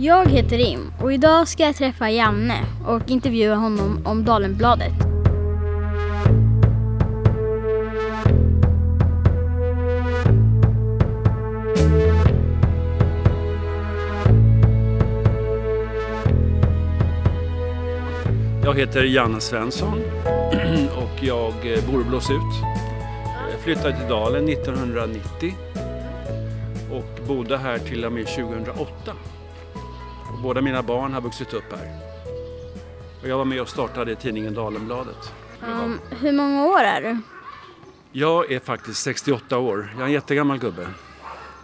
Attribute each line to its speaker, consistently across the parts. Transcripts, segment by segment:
Speaker 1: Jag heter Im och idag ska jag träffa Janne och intervjua honom om Dalenbladet.
Speaker 2: Jag heter Janne Svensson och jag eh, bor i Blåsut. Jag flyttade till Dalen 1990 och bodde här till och med 2008. Och båda mina barn har vuxit upp här. Och jag var med och startade tidningen Dalenbladet.
Speaker 1: Um, hur många år är du?
Speaker 2: Jag är faktiskt 68 år. Jag är en jättegammal gubbe.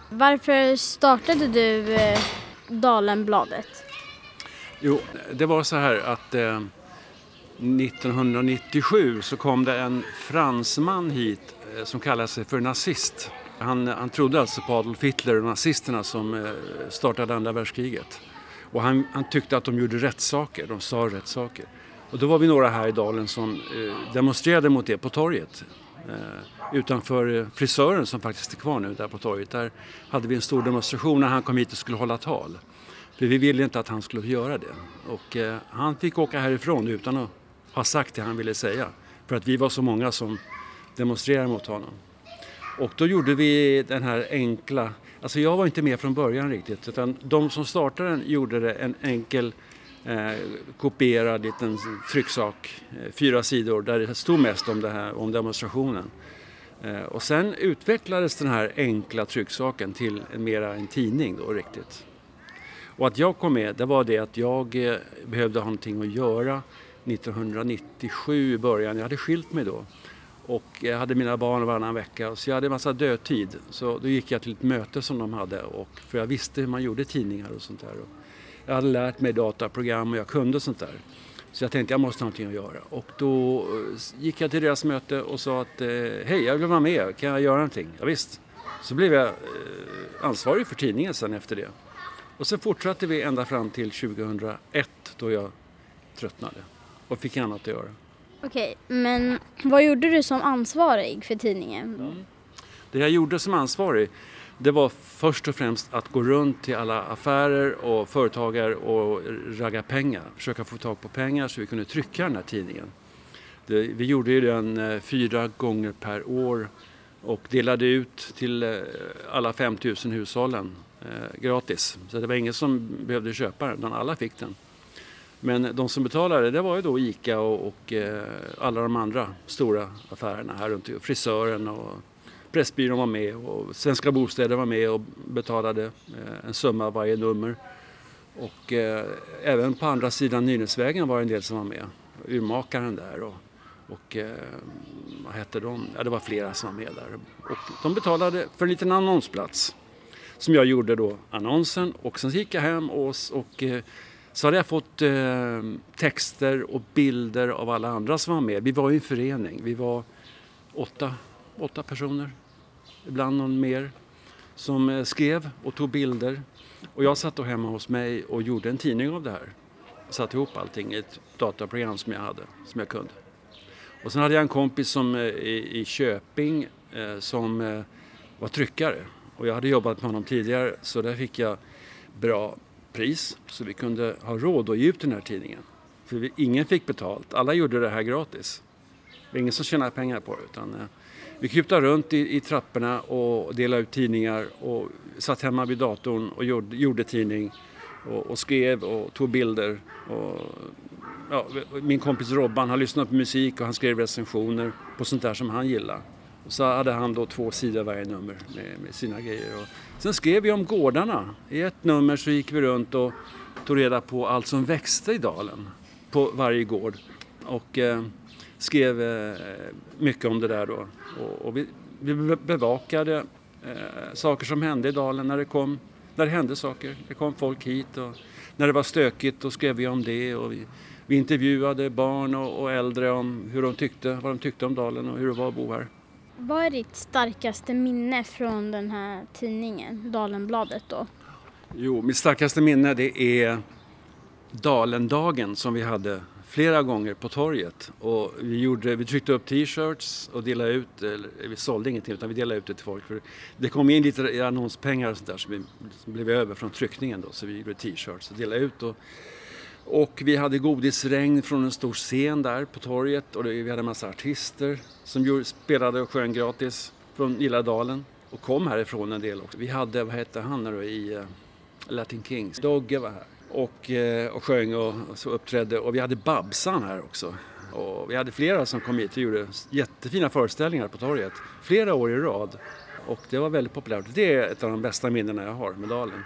Speaker 1: Varför startade du eh, Dalenbladet?
Speaker 2: Jo, det var så här att eh, 1997 så kom det en fransman hit eh, som kallade sig för nazist. Han, han trodde alltså på Adolf Hitler och nazisterna som eh, startade andra världskriget. Och han, han tyckte att de gjorde rätt saker, de sa rätt saker. Och då var vi några här i Dalen som eh, demonstrerade mot det på torget. Eh, utanför eh, frisören som faktiskt är kvar nu där på torget. Där hade vi en stor demonstration när han kom hit och skulle hålla tal. För vi ville inte att han skulle göra det. Och eh, han fick åka härifrån utan att ha sagt det han ville säga. För att vi var så många som demonstrerade mot honom. Och då gjorde vi den här enkla, alltså jag var inte med från början riktigt utan de som startade den gjorde det en enkel eh, kopierad liten trycksak, eh, fyra sidor där det stod mest om, det här, om demonstrationen. Eh, och sen utvecklades den här enkla trycksaken till en mera en tidning då riktigt. Och att jag kom med det var det att jag eh, behövde ha någonting att göra 1997 i början. Jag hade skilt mig då och jag hade mina barn varannan vecka så jag hade en massa dödtid. Så då gick jag till ett möte som de hade och för jag visste hur man gjorde tidningar och sånt där. Och jag hade lärt mig dataprogram och jag kunde sånt där. Så jag tänkte jag måste ha någonting att göra och då eh, gick jag till deras möte och sa att eh, hej jag vill vara med, kan jag göra någonting? Ja, visst. Så blev jag eh, ansvarig för tidningen sen efter det. Och sen fortsatte vi ända fram till 2001 då jag tröttnade och fick annat att göra.
Speaker 1: Okej, men vad gjorde du som ansvarig för tidningen? Mm.
Speaker 2: Det jag gjorde som ansvarig det var först och främst att gå runt till alla affärer och företagare och ragga pengar. Försöka få tag på pengar så vi kunde trycka den här tidningen. Det, vi gjorde ju den eh, fyra gånger per år och delade ut till eh, alla 5000 hushållen eh, gratis. Så det var ingen som behövde köpa den, utan alla fick den. Men de som betalade det var ju då ICA och, och eh, alla de andra stora affärerna här runt. Frisören och Pressbyrån var med och Svenska Bostäder var med och betalade eh, en summa varje nummer. Och eh, även på andra sidan Nynäsvägen var det en del som var med. Urmakaren där och, och eh, vad hette de? Ja, det var flera som var med där. Och de betalade för en liten annonsplats som jag gjorde då annonsen och sen gick jag hem och, och eh, så hade jag fått eh, texter och bilder av alla andra som var med. Vi var ju en förening, vi var åtta, åtta personer, ibland någon mer, som eh, skrev och tog bilder. Och jag satt då hemma hos mig och gjorde en tidning av det här. Satte ihop allting i ett dataprogram som jag hade, som jag kunde. Och sen hade jag en kompis som, eh, i, i Köping eh, som eh, var tryckare. Och jag hade jobbat med honom tidigare så där fick jag bra pris så vi kunde ha råd att ge ut den här tidningen. För vi, ingen fick betalt, alla gjorde det här gratis. Det var ingen som tjänade pengar på det. Utan, eh, vi kryptade runt i, i trapporna och delade ut tidningar och satt hemma vid datorn och gjorde, gjorde tidning och, och skrev och tog bilder. Och, ja, min kompis Robban, han lyssnade på musik och han skrev recensioner på sånt där som han gillade. Så hade han då två sidor varje nummer med, med sina grejer. Och sen skrev vi om gårdarna. I ett nummer så gick vi runt och tog reda på allt som växte i dalen på varje gård. Och eh, skrev eh, mycket om det där då. Och, och vi, vi bevakade eh, saker som hände i dalen när det kom när det hände saker. Det kom folk hit och när det var stökigt då skrev vi om det. Och vi, vi intervjuade barn och, och äldre om hur de tyckte, vad de tyckte om dalen och hur det var att bo här.
Speaker 1: Vad är ditt starkaste minne från den här tidningen, Dalenbladet då?
Speaker 2: Jo, mitt starkaste minne det är Dalendagen som vi hade flera gånger på torget och vi, gjorde, vi tryckte upp t-shirts och delade ut, eller vi sålde ingenting utan vi delade ut det till folk. För det kom in lite annonspengar och sånt där som, som blev över från tryckningen då så vi gjorde t-shirts och delade ut. Och, och vi hade godisregn från en stor scen där på torget och vi hade en massa artister som spelade och sjöng gratis från Gilladalen och kom härifrån en del också. Vi hade, vad hette han nu då, i eh, Latin Kings? Dogge var här och, eh, och sjöng och, och så uppträdde och vi hade Babsan här också. Och vi hade flera som kom hit och gjorde jättefina föreställningar på torget flera år i rad. Och det var väldigt populärt. Det är ett av de bästa minnena jag har med Dalen.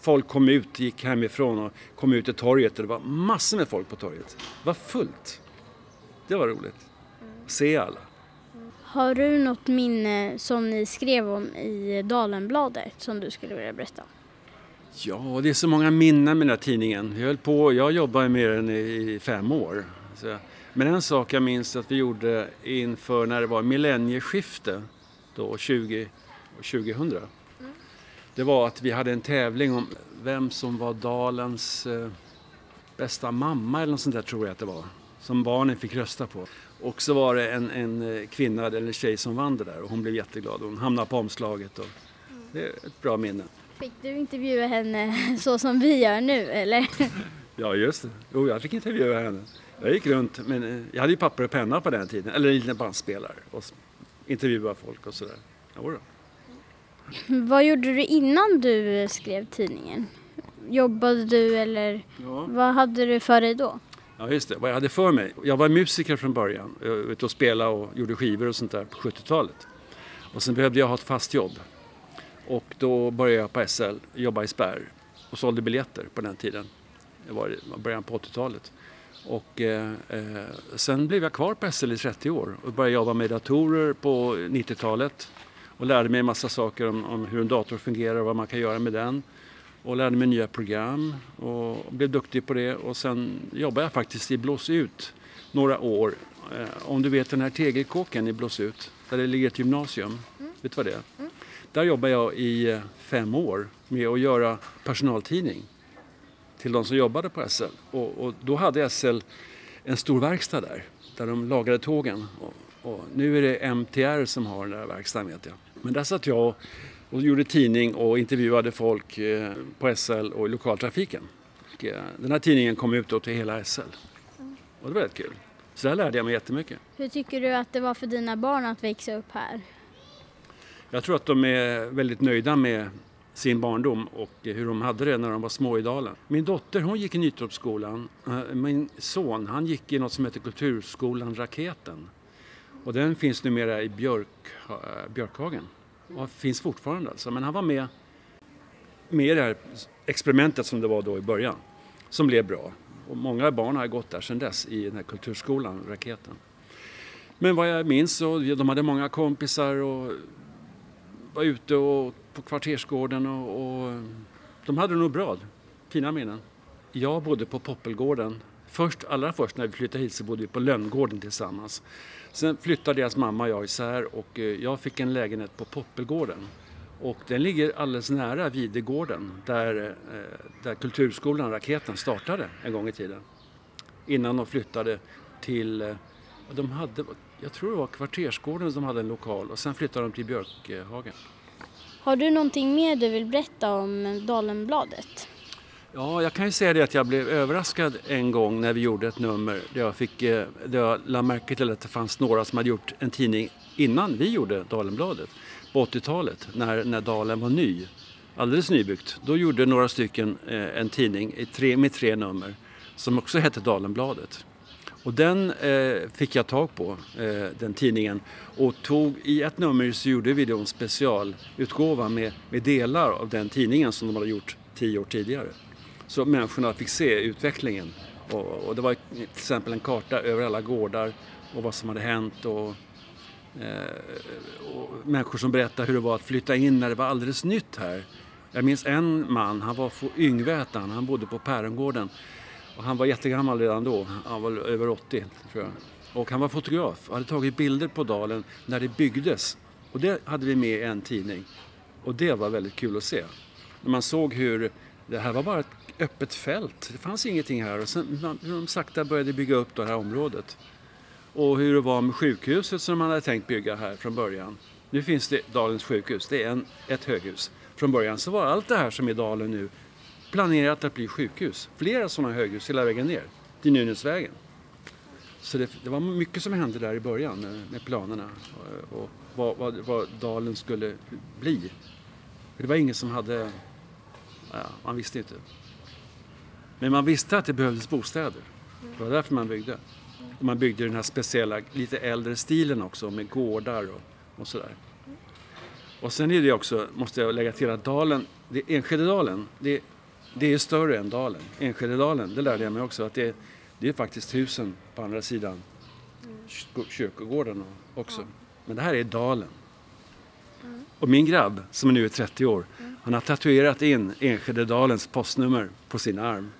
Speaker 2: Folk kom ut, gick hemifrån och kom ut till torget och det var massor med folk på torget. Det var fullt. Det var roligt. Se alla.
Speaker 1: Har du något minne som ni skrev om i Dalenbladet som du skulle vilja berätta?
Speaker 2: Ja, det är så många minnen med den här tidningen. Jag, höll på, jag jobbade med den i fem år. Men en sak jag minns att vi gjorde inför när det var millennieskifte, då 20, 2000 det var att vi hade en tävling om vem som var Dalens eh, bästa mamma eller något sånt där tror jag att det var. Som barnen fick rösta på. Och så var det en, en eh, kvinna eller tjej som vann det där och hon blev jätteglad. Hon hamnade på omslaget och det är ett bra minne.
Speaker 1: Fick du intervjua henne så som vi gör nu eller?
Speaker 2: Ja just det. Jo, jag fick intervjua henne. Jag gick runt, men eh, jag hade ju papper och penna på den tiden, eller en liten bandspelare och intervjuade folk och sådär. Jodå.
Speaker 1: Vad gjorde du innan du skrev tidningen? Jobbade du eller ja. vad hade du för dig då?
Speaker 2: Ja just det, vad jag hade för mig. Jag var musiker från början, jag var ute och spelade och gjorde skivor och sånt där på 70-talet. Och sen behövde jag ha ett fast jobb. Och då började jag på SL, jobba i spärr och sålde biljetter på den tiden. Det var början på 80-talet. Och eh, eh, sen blev jag kvar på SL i 30 år och började jobba med datorer på 90-talet och lärde mig en massa saker om, om, hur en dator fungerar och vad man kan göra med den. Och lärde mig nya program och blev duktig på det och sen jobbade jag faktiskt i Blåsut några år. Eh, om du vet den här tegelkåken i Blåsut, där det ligger ett gymnasium. Mm. Vet du vad det är? Mm. Där jobbade jag i eh, fem år med att göra personaltidning till de som jobbade på SL. Och, och då hade SL en stor verkstad där, där de lagade tågen. Och, och nu är det MTR som har den där verkstaden vet jag. Men där satt jag och gjorde tidning och intervjuade folk eh, på SL och i lokaltrafiken. Eh, den här tidningen kom ut då till hela SL. Och det var rätt kul. Så där lärde jag mig jättemycket.
Speaker 1: Hur tycker du att det var för dina barn att växa upp här?
Speaker 2: Jag tror att de är väldigt nöjda med sin barndom och hur de hade det när de var små i Dalen. Min dotter hon gick i Nytorpsskolan. Eh, min son han gick i något som heter Kulturskolan Raketen. Och den finns numera i Björk, eh, Björkhagen. Och finns fortfarande alltså. Men han var med, med i det här experimentet som det var då i början. Som blev bra. Och många barn har gått där sedan dess i den här kulturskolan, Raketen. Men vad jag minns så de hade många kompisar och var ute och på kvartersgården och, och de hade det nog bra. Fina minnen. Jag bodde på Poppelgården. Först, allra först när vi flyttade hit så bodde vi på Lönngården tillsammans. Sen flyttade deras mamma och jag isär och eh, jag fick en lägenhet på Poppelgården. Och den ligger alldeles nära Videgården där, eh, där Kulturskolan Raketen startade en gång i tiden. Innan de flyttade till, eh, de hade, jag tror det var Kvartersgården som hade en lokal och sen flyttade de till Björkhagen.
Speaker 1: Har du någonting mer du vill berätta om Dalenbladet?
Speaker 2: Ja, jag kan ju säga det att jag blev överraskad en gång när vi gjorde ett nummer där jag, fick, eh, där jag lade märke till att det fanns några som hade gjort en tidning innan vi gjorde Dalenbladet på 80-talet när, när Dalen var ny, alldeles nybyggt. Då gjorde några stycken eh, en tidning tre, med tre nummer som också hette Dalenbladet. Och den eh, fick jag tag på, eh, den tidningen. Och tog, i ett nummer så gjorde vi då en specialutgåva med, med delar av den tidningen som de hade gjort tio år tidigare. Så människorna fick se utvecklingen. Och, och, det var till exempel en karta över alla gårdar och vad som hade hänt. Och, eh, och människor som berättade hur det var att flytta in när det var alldeles nytt här. Jag minns en man, han var från Yngvätan, han bodde på Pärongården. Och han var jättegammal redan då, han var över 80 tror jag. Och han var fotograf och hade tagit bilder på dalen när det byggdes. Och det hade vi med i en tidning. Och det var väldigt kul att se. När man såg hur det här var bara ett, öppet fält. Det fanns ingenting här och sen man, de sakta började bygga upp det här området. Och hur det var med sjukhuset som man hade tänkt bygga här från början. Nu finns det Dalens sjukhus, det är en, ett höghus. Från början så var allt det här som är Dalen nu planerat att bli sjukhus. Flera sådana höghus hela vägen ner till Nynäsvägen. Så det, det, var mycket som hände där i början med, med planerna och, och vad, vad, vad, Dalen skulle bli. För det var ingen som hade, ja, man visste inte. Men man visste att det behövdes bostäder. Det var därför man byggde. Och man byggde den här speciella, lite äldre stilen också med gårdar och, och sådär. Och sen är det också, måste jag lägga till att dalen, det, Enskededalen, det, det är större än dalen. Enskededalen, det lärde jag mig också, att det, det är faktiskt husen på andra sidan kyrkogården också. Men det här är dalen. Och min grabb, som nu är 30 år, han har tatuerat in Enskededalens postnummer på sin arm.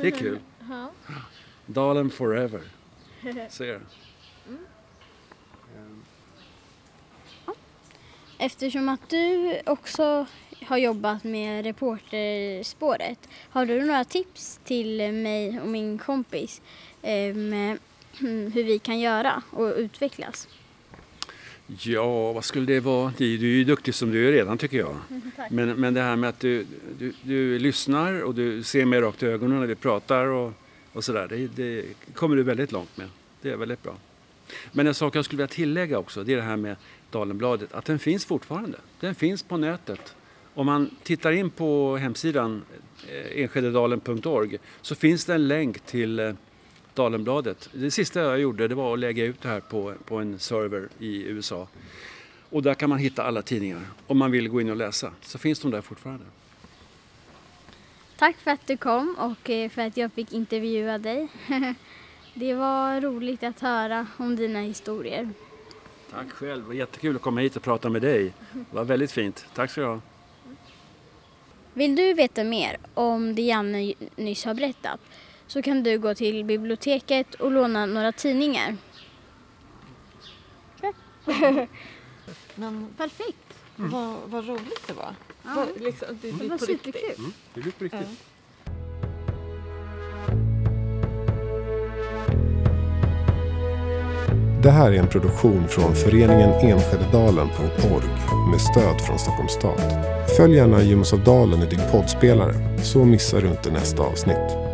Speaker 2: Det är kul. Dalen forever. Ser.
Speaker 1: Eftersom att du också har jobbat med reporterspåret, har du några tips till mig och min kompis eh, med hur vi kan göra och utvecklas?
Speaker 2: Ja, vad skulle det vara? Du är ju duktig som du är redan tycker jag. men, men det här med att du, du, du lyssnar och du ser mig rakt i ögonen när vi pratar och, och sådär. Det, det kommer du väldigt långt med. Det är väldigt bra. Men en sak jag skulle vilja tillägga också, det är det här med Dalenbladet, att den finns fortfarande. Den finns på nätet. Om man tittar in på hemsidan eh, enskededalen.org så finns det en länk till eh, Dalenbladet. Det sista jag gjorde det var att lägga ut det här på, på en server i USA. Och där kan man hitta alla tidningar. Om man vill gå in och läsa så finns de där fortfarande.
Speaker 1: Tack för att du kom och eh, för att jag fick intervjua dig. Det var roligt att höra om dina historier.
Speaker 2: Tack själv, det var jättekul att komma hit och prata med dig. Det var väldigt fint. Tack ska du ha.
Speaker 1: Vill du veta mer om det Janne nyss har berättat så kan du gå till biblioteket och låna några tidningar.
Speaker 3: Men
Speaker 1: Perfekt!
Speaker 3: mm. vad, vad roligt det var.
Speaker 1: Ja.
Speaker 3: Var, liksom, det,
Speaker 1: Det var superkul.
Speaker 2: Mm, det blir på riktigt.
Speaker 3: Ja.
Speaker 4: Det här är en produktion från föreningen Enskededalen.org med stöd från Stockholms stad. Följ gärna Gymmes av Dalen i din poddspelare så missar du inte nästa avsnitt.